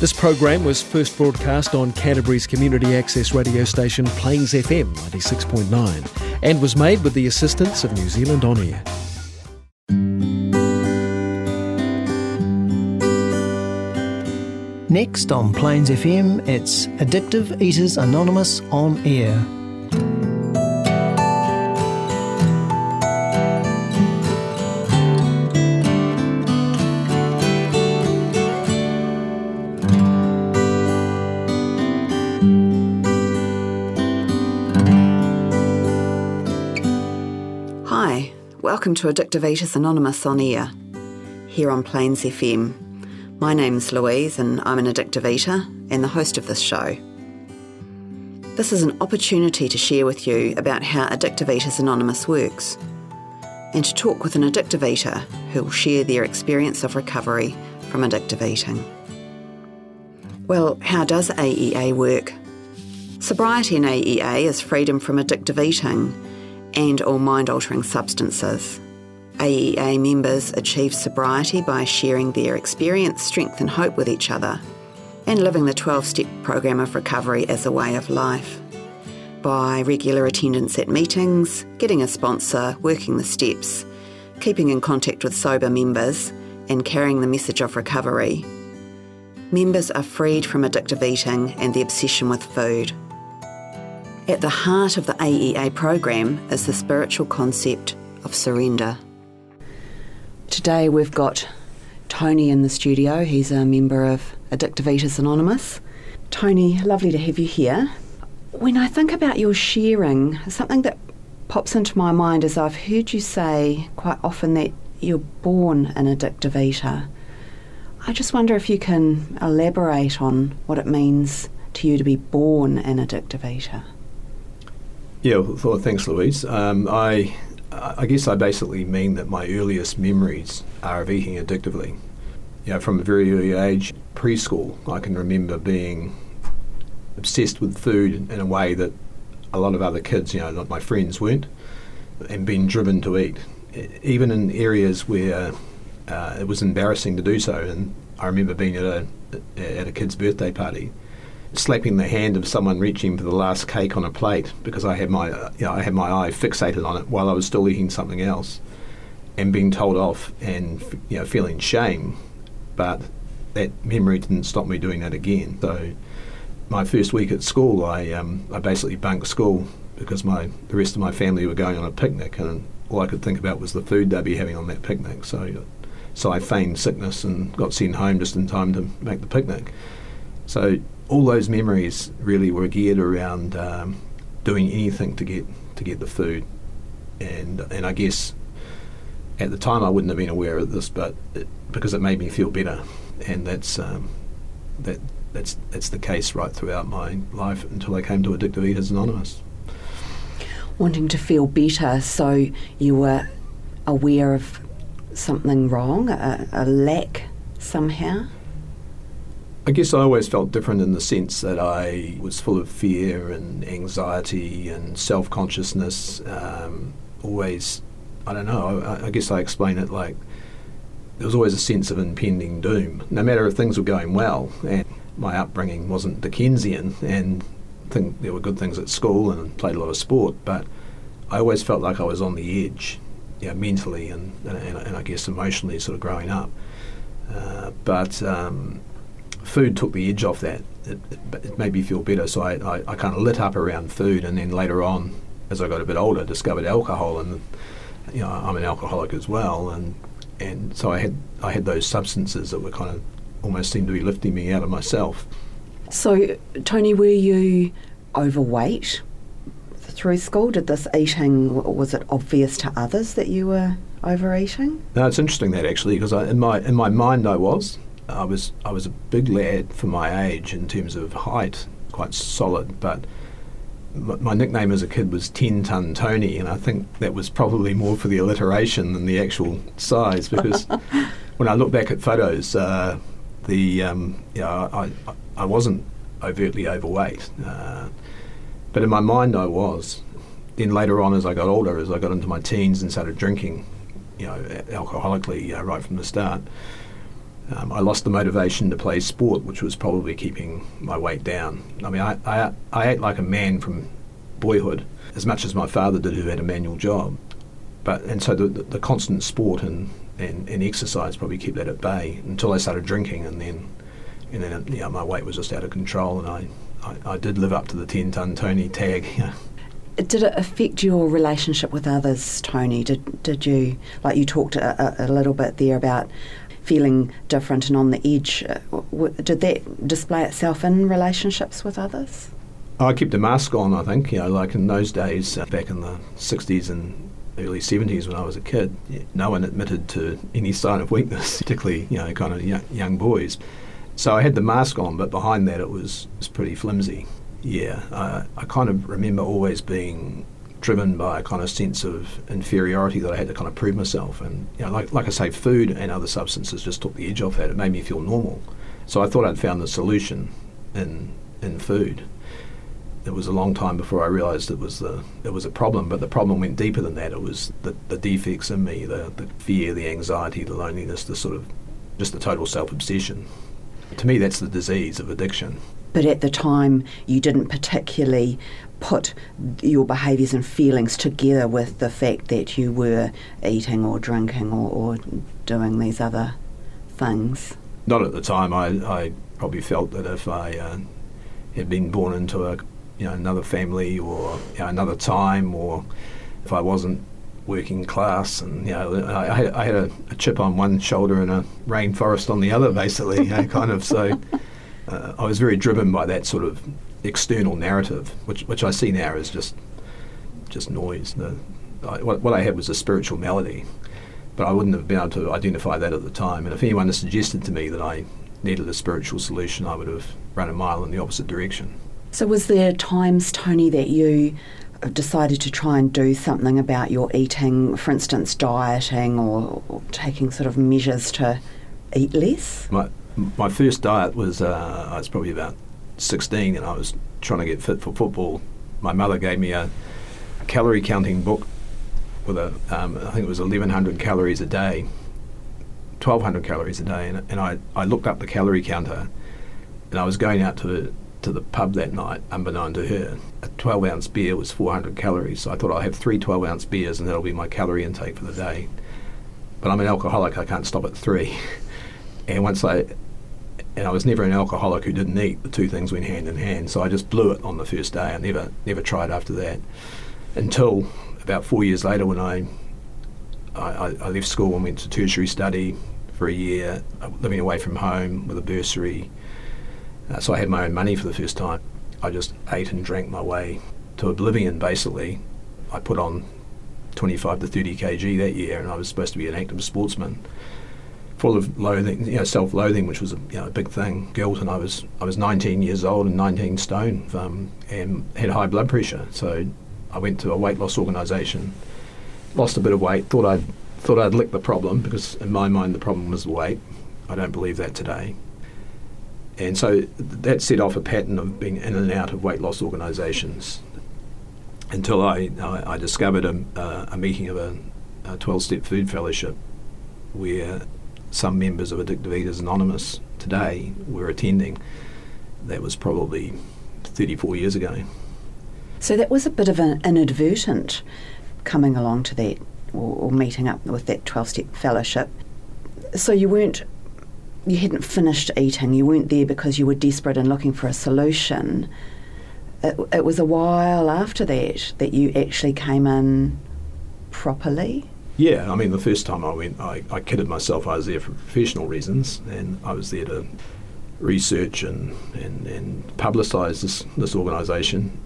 This program was first broadcast on Canterbury's community access radio station Plains FM 96.9 and was made with the assistance of New Zealand On Air. Next on Plains FM, it's Addictive Eaters Anonymous on Air. Hi, welcome to Addictive Eaters Anonymous on air, here on Plains FM. My name's Louise, and I'm an addictive eater and the host of this show. This is an opportunity to share with you about how Addictive Eaters Anonymous works, and to talk with an addictive eater who will share their experience of recovery from addictive eating. Well, how does AEA work? Sobriety in AEA is freedom from addictive eating and or mind altering substances. AEA members achieve sobriety by sharing their experience, strength, and hope with each other, and living the 12 step program of recovery as a way of life. By regular attendance at meetings, getting a sponsor, working the steps, keeping in contact with sober members, and carrying the message of recovery, members are freed from addictive eating and the obsession with food. At the heart of the AEA program is the spiritual concept of surrender. Today we've got Tony in the studio. He's a member of Addictive Eaters Anonymous. Tony, lovely to have you here. When I think about your sharing, something that pops into my mind is I've heard you say quite often that you're born an addictive eater. I just wonder if you can elaborate on what it means to you to be born an addictive eater. Yeah, well, thanks, Louise. Um, I, I guess I basically mean that my earliest memories are of eating addictively. You know, from a very early age, preschool, I can remember being obsessed with food in a way that a lot of other kids, you know, not my friends, weren't, and being driven to eat, even in areas where uh, it was embarrassing to do so. And I remember being at a at a kid's birthday party slapping the hand of someone reaching for the last cake on a plate because I had my you know, I had my eye fixated on it while I was still eating something else, and being told off and you know feeling shame, but that memory didn't stop me doing that again. So my first week at school, I um, I basically bunked school because my the rest of my family were going on a picnic and all I could think about was the food they'd be having on that picnic. So so I feigned sickness and got sent home just in time to make the picnic. So all those memories really were geared around um, doing anything to get to get the food, and and I guess at the time I wouldn't have been aware of this, but it, because it made me feel better, and that's um, that that's that's the case right throughout my life until I came to Addictive Eaters Anonymous. Wanting to feel better, so you were aware of something wrong, a, a lack somehow. I guess I always felt different in the sense that I was full of fear and anxiety and self consciousness. Um, always, I don't know, I, I, guess I explain it like there was always a sense of impending doom, no matter if things were going well. And my upbringing wasn't Dickensian, and I think there were good things at school and played a lot of sport, but I always felt like I was on the edge, you know, mentally and, and, and I guess emotionally, sort of growing up. Uh, but um, food took the edge off that. It, it, it made me feel better, so I, I, I kind of lit up around food, and then later on, as I got a bit older, discovered alcohol, and you know I'm an alcoholic as well, and and so I had I had those substances that were kind of almost seemed to be lifting me out of myself. So, Tony, were you overweight through school? Did this eating was it obvious to others that you were overeating? No, it's interesting that actually because in my in my mind I was. I was I was a big lad for my age in terms of height, quite solid, but my nickname as a kid was Ten Ton Tony, and I think that was probably more for the alliteration than the actual size. Because when I look back at photos, uh, the um, you know, I, I wasn't overtly overweight, uh, but in my mind I was. Then later on, as I got older, as I got into my teens and started drinking, you know, alcoholically uh, right from the start Um, I lost the motivation to play sport, which was probably keeping my weight down. I mean, I, I, I ate like a man from boyhood, as much as my father did, who had a manual job. But and so the, the, the constant sport and, and, and exercise probably kept that at bay until I started drinking, and then and then you know, my weight was just out of control, and I, I, I did live up to the ten ton Tony tag. Did it affect your relationship with others, Tony? Did did you like you talked a, a, a little bit there about feeling different and on the edge? Uh, did that display itself in relationships with others? I kept a mask on. I think you know, like in those days, uh, back in the '60s and early 70s when I was a kid, no one admitted to any sign of weakness, particularly you know, kind of young, young boys. So I had the mask on, but behind that it was, was pretty flimsy. Yeah, I kind of remember always being driven by a kind of sense of inferiority that I had to kind of prove myself. And you know, like like I say, food and other substances just took the edge off that. It made me feel normal. So I thought I'd found the solution in in food. It was a long time before I realised it was the it was a problem, but the problem went deeper than that. It was the, the defects in me, the, the fear, the anxiety, the loneliness, the sort of just the total self obsession. To me, that's the disease of addiction but at the time you didn't particularly put your behaviours and feelings together with the fact that you were eating or drinking or, or doing these other things? Not at the time. I, I probably felt that if I uh, had been born into a you know another family or you know, another time, or if I wasn't working class, and you know I, I had, a, a, chip on one shoulder and a rainforest on the other, basically, you know, kind of so uh, I was very driven by that sort of external narrative, which which I see now as just just noise. The, I, what, what I had was a spiritual malady, but I wouldn't have been able to identify that at the time. And if anyone had suggested to me that I needed a spiritual solution, I would have run a mile in the opposite direction. So, was there times, Tony, that you decided to try and do something about your eating, for instance, dieting or, or taking sort of measures to eat less? My, my first diet was uh, I was probably about 16 and I was trying to get fit for football. My mother gave me a calorie counting book with a um, I think it was 1100 calories a day, 1200 calories a day, and, and I, I looked up the calorie counter, and I was going out to the, to the pub that night, unbeknown to her. A 12 ounce beer was 400 calories, so I thought I'll have three 12 ounce beers and that'll be my calorie intake for the day. But I'm an alcoholic, I can't stop at three. and once I and I was never an alcoholic who didn't eat. The two things went hand in hand. So I just blew it on the first day. I never never tried after that until about four years later when I I, I left school and went to tertiary study for a year, living away from home with a bursary. Uh, so I had my own money for the first time. I just ate and drank my way to oblivion. Basically, I put on 25 to 30 kg that year, and I was supposed to be an active sportsman full of loathing, you know, self-loathing, which was a, you know, a big thing. Guilt, and I was I was 19 years old and 19 stone, um, and had high blood pressure. So I went to a weight loss organisation, lost a bit of weight. Thought I'd thought I'd licked the problem because in my mind the problem was the weight. I don't believe that today. And so that set off a pattern of being in and out of weight loss organisations until I, I, discovered a, uh, a meeting of a, a 12 step food fellowship where some members of Addictive Eaters Anonymous today were attending. That was probably 34 years ago. So that was a bit of an inadvertent coming along to that or, meeting up with that 12 step fellowship. So you weren't, you hadn't finished eating, you weren't there because you were desperate and looking for a solution. It, it was a while after that that you actually came in properly. Yeah, I mean, the first time I went, I, I kidded myself I was there for professional reasons, and I was there to research and, and, and publicise this, this organisation.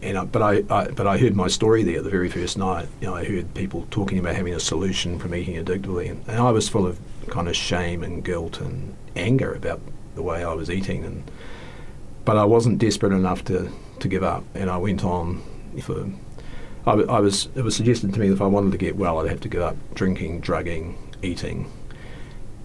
And I, but I, I, but I heard my story there the very first night. You know, I heard people talking about having a solution from eating addictively, and, and I was full of kind of shame and guilt and anger about the way I was eating. And but I wasn't desperate enough to, to give up, and I went on for I, I was it was suggested to me that if I wanted to get well, I'd have to give up drinking, drugging, eating,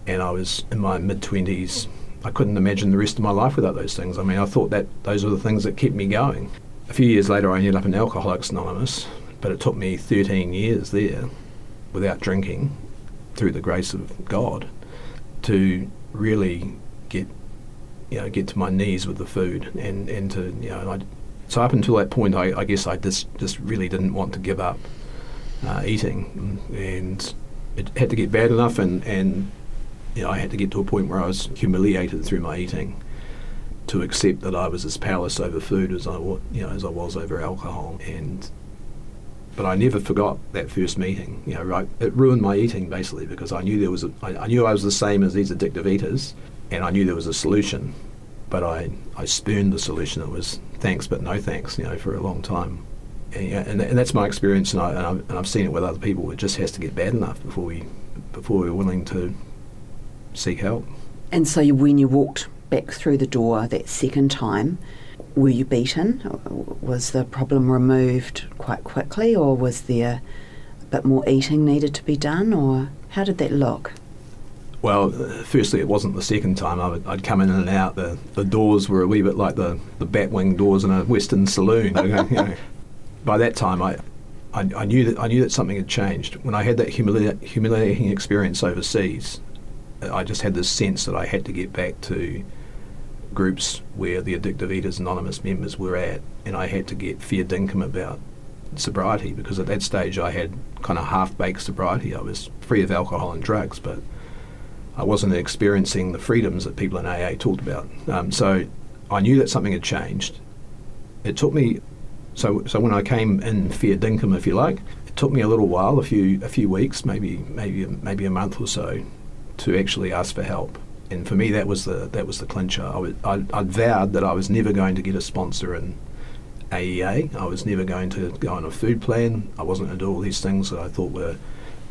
and I was in my mid twenties. I couldn't imagine the rest of my life without those things. I mean, I thought that those were the things that kept me going. A few years later, I ended up in Alcoholics Anonymous, but it took me 13 years there without drinking, through the grace of God, to really get you know get to my knees with the food and and to you know I, so up until that point I, I guess I just just really didn't want to give up uh, eating and it had to get bad enough and and you know, I had to get to a point where I was humiliated through my eating to accept that I was as powerless over food as I you know as I was over alcohol and but I never forgot that first meeting. You know, right? It ruined my eating basically because I knew there was a, I, I knew I was the same as these addictive eaters, and I knew there was a solution, but I I spurned the solution. It was thanks but no thanks. You know, for a long time. And, and, and that's my experience, and, I, and, I've, and I've seen it with other people. It just has to get bad enough before we before we're willing to seek help. And so, you, when you walked back through the door that second time, were you beaten? Was the problem removed quite quickly, or was there a bit more eating needed to be done, or how did that look? Well, firstly, it wasn't the second time. I would, I'd come in and out. The, the doors were a wee bit like the, the batwing doors in a Western saloon. you know. By that time, I, I, I, knew that I knew that something had changed. When I had that humili- humiliating experience overseas, I just had this sense that I had to get back to groups where the Addictive Eaters Anonymous members were at, and I had to get fair dinkum about sobriety because at that stage I had kind of half baked sobriety. I was free of alcohol and drugs, but I wasn't experiencing the freedoms that people in AA talked about. Um, so I knew that something had changed. It took me, so so when I came in fair dinkum, if you like, it took me a little while, a few a few weeks, maybe maybe maybe a month or so, to actually ask for help. And for me, that was the that was the clincher. I, would, I, I vowed that I was never going to get a sponsor in AEA. I was never going to go on a food plan. I wasn't going to do all these things that I thought were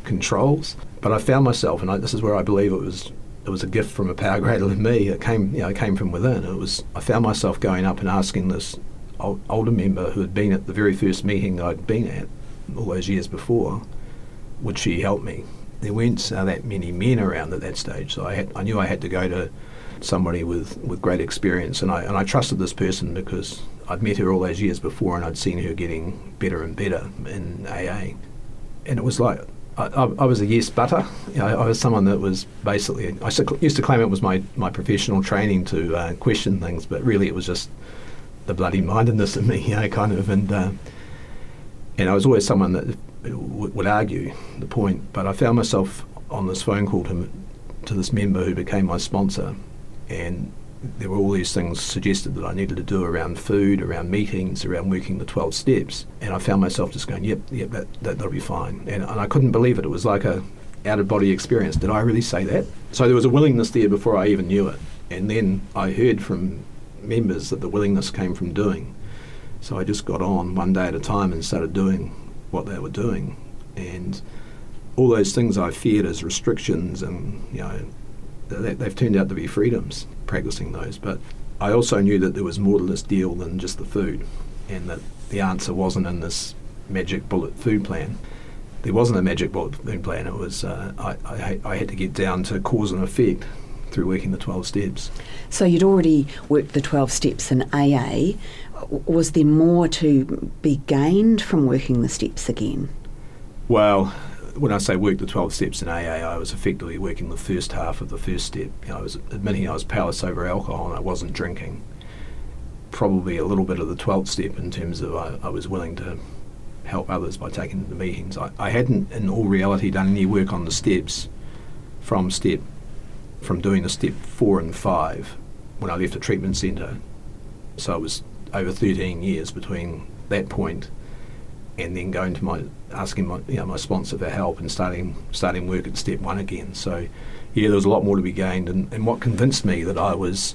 controls. But I found myself, and I, this is where I believe it was it was a gift from a power greater than me. It came, you know, it came from within. It was I found myself going up and asking this old, older member who had been at the very first meeting I'd been at all those years before, would she help me? there weren't uh, that many men around at that stage, so I had I knew I had to go to somebody with, with great experience, and I and I trusted this person because I'd met her all those years before, and I'd seen her getting better and better in AA, and it was like. I, I, was a yes butter. You know, I was someone that was basically. I used to claim it was my, my professional training to uh, question things, but really it was just the bloody mindedness of me, you know, kind of. And uh, and I was always someone that would argue the point. But I found myself on this phone call to, to this member who became my sponsor, and there were all these things suggested that I needed to do around food, around meetings, around working the 12 steps. And I found myself just going, yep, yep, that, that, that'll be fine. And, and I couldn't believe it. It was like a out of body experience. Did I really say that? So there was a willingness there before I even knew it. And then I heard from members that the willingness came from doing. So I just got on one day at a time and started doing what they were doing. And all those things I feared as restrictions and, you know, they've turned out to be freedoms practicing those. But I also knew that there was more to this deal than just the food and that the answer wasn't in this magic bullet food plan. There wasn't a magic bullet food plan. It was uh, I, I, I had to get down to cause and effect through working the 12 steps. So you'd already worked the 12 steps in AA was there more to be gained from working the steps again? Well, when I say work the 12 steps in AA, I was effectively working the first half of the first step. You know, I was admitting I was powerless over alcohol and I wasn't drinking. Probably a little bit of the 12th step in terms of I, I was willing to help others by taking the meetings. I, I hadn't, in all reality, done any work on the steps from step from doing the step four and five when I left the treatment centre. So it was over 13 years between that point and then going to my asking my you know my sponsor for help and starting starting work at step one again. So yeah, there was a lot more to be gained, and, and what convinced me that I was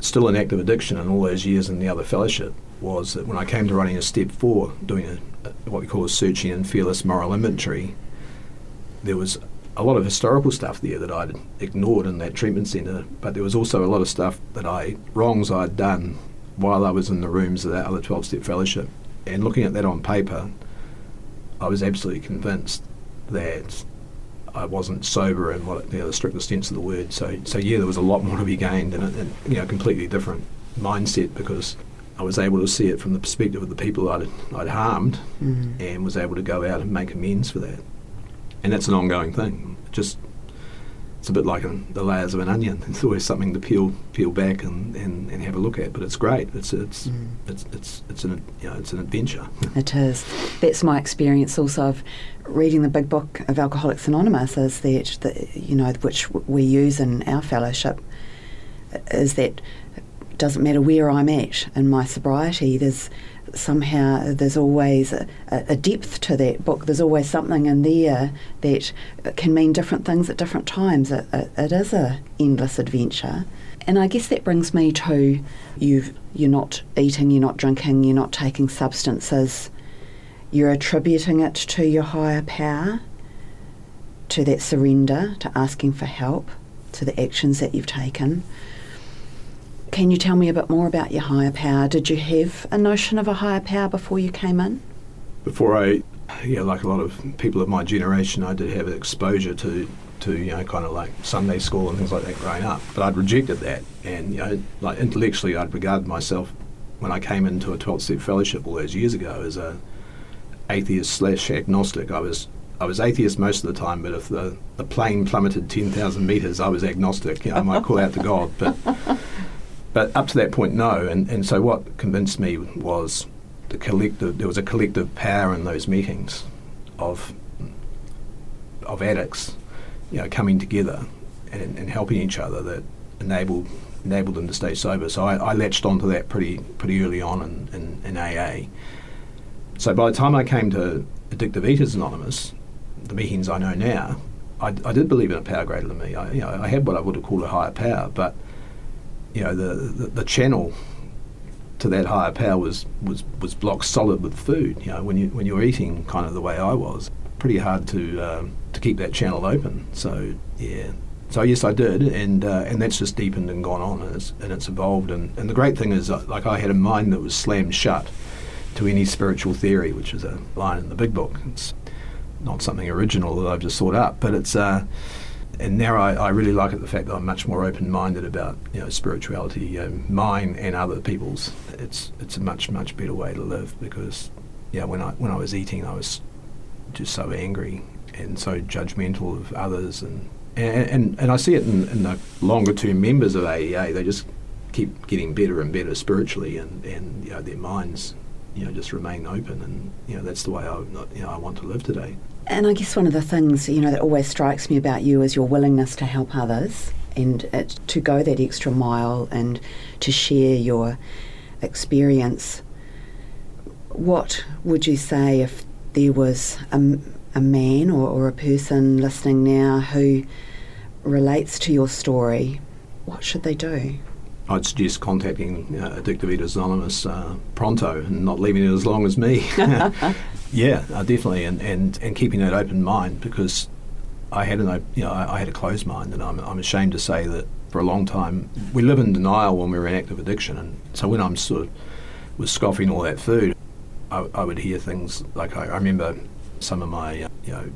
still in active addiction in all those years in the other fellowship was that when I came to running a step four, doing a, a, what we call a searching and fearless moral inventory, there was a lot of historical stuff there that I'd ignored in that treatment centre, but there was also a lot of stuff that I wrongs I'd done while I was in the rooms of that other 12 step fellowship. And looking at that on paper, I was absolutely convinced that I wasn't sober in what you know, the strictest sense of the word. So, so yeah, there was a lot more to be gained and, and you know, completely different mindset because I was able to see it from the perspective of the people I'd, I'd harmed mm-hmm. and was able to go out and make amends for that. And that's an ongoing thing. Just a bit like an, the layers of an onion. It's always something to peel peel back and, and, and have a look at. But it's great. It's it's mm. it's, it's it's an you know, it's an adventure. it is. That's my experience also of reading the big book of Alcoholics Anonymous. Is that, that you know which we use in our fellowship is that it doesn't matter where I'm at in my sobriety. There's somehow there's always a, a, depth to that book. There's always something in there that can mean different things at different times. It, it, it is a endless adventure. And I guess that brings me to you you're not eating, you're not drinking, you're not taking substances. You're attributing it to your higher power, to that surrender, to asking for help, to the actions that you've taken. Can you tell me a bit more about your higher power? Did you have a notion of a higher power before you came in? Before I, yeah, like a lot of people of my generation, I did have exposure to, to you know, kind of like Sunday school and things like that growing up. But I'd rejected that, and you know, like intellectually, I'd regarded myself when I came into a 12th step fellowship all those years ago as a atheist slash agnostic. I was I was atheist most of the time, but if the, the plane plummeted 10,000 metres, I was agnostic. You know, I might call out to God, but but up to that point, no. And, and so what convinced me was the collective, there was a collective power in those meetings of, of addicts, you know, coming together and, and helping each other that enabled, enabled them to stay sober. So I, I latched onto that pretty, pretty early on in, in, in AA. So by the time I came to Addictive Eaters Anonymous, the meetings I know now, I, I did believe in a power greater than me. I, you know, I had what I would have called a higher power, but – you know, the, the, the channel to that higher power was, was, was blocked solid with food. You know, when you when you're eating kind of the way I was, pretty hard to um, to keep that channel open. So yeah, so yes, I did, and uh, and that's just deepened and gone on, and it's and it's evolved. And, and the great thing is, uh, like I had a mind that was slammed shut to any spiritual theory, which is a line in the big book. It's not something original that I've just thought up, but it's. Uh, and now I, I, really like it the fact that I'm much more open-minded about you know spirituality, um, mine and other people's. It's it's a much much better way to live because yeah, when I when I was eating, I was just so angry and so judgmental of others, and and and, and I see it in, in the longer term members of AEA. They just keep getting better and better spiritually, and and you know their minds you know just remain open, and you know that's the way I you know I want to live today. And I guess one of the things, you know, that always strikes me about you is your willingness to help others and uh, to go that extra mile and to share your experience. What would you say if there was a, a man or, or a person listening now who relates to your story? What should they do? I'd suggest contacting uh, Addictive Eaters Anonymous uh, pronto and not leaving it as long as me. Yeah, uh, definitely, and, and, and keeping that open mind because I had an you know I, had a closed mind, and I'm, I'm ashamed to say that for a long time we live in denial when we're in active addiction, and so when I'm sort of was scoffing all that food, I, I would hear things like I, I remember some of my uh, you know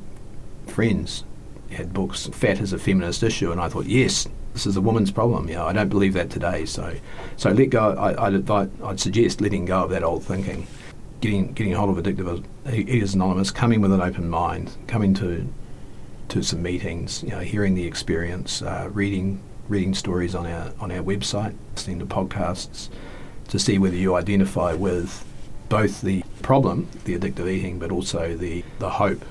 friends had books fat is a feminist issue, and I thought yes. This is a woman's problem. You know, I don't believe that today. So, so let go. I, invite, I'd suggest letting go of that old thinking getting getting hold of Addictive Eaters Anonymous, coming with an open mind, coming to to some meetings, you know, hearing the experience, uh, reading reading stories on our on our website, listening to podcasts, to see whether you identify with both the problem, the addictive eating, but also the the hope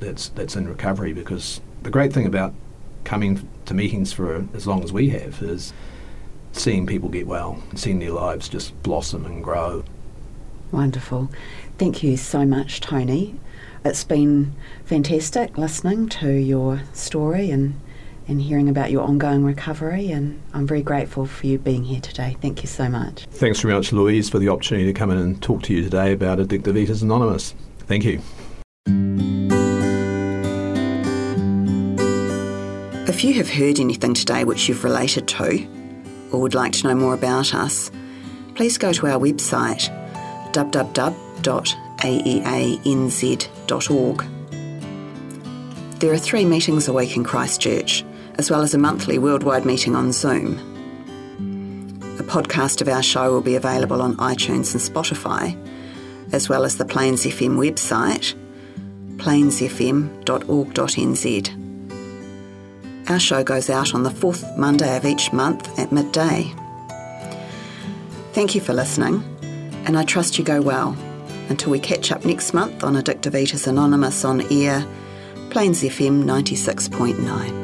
that's that's in recovery. Because the great thing about coming to meetings for as long as we have is seeing people get well, seeing their lives just blossom and grow. Wonderful. Thank you so much, Tony. It's been fantastic listening to your story and, and hearing about your ongoing recovery, and I'm very grateful for you being here today. Thank you so much. Thanks very much, Louise, for the opportunity to come in and talk to you today about Addictive Eaters Anonymous. Thank you. If you have heard anything today which you've related to, or would like to know more about us, please go to our website www.aeanz.org. There are three meetings a week in Christchurch, as well as a monthly worldwide meeting on Zoom. A podcast of our show will be available on iTunes and Spotify, as well as the Plains FM website, plainsfm.org.nz. Our show goes out on the fourth Monday of each month at midday. Thank you for listening, and I trust you go well. Until we catch up next month on Addictive Eaters Anonymous on air, Plains FM 96.9.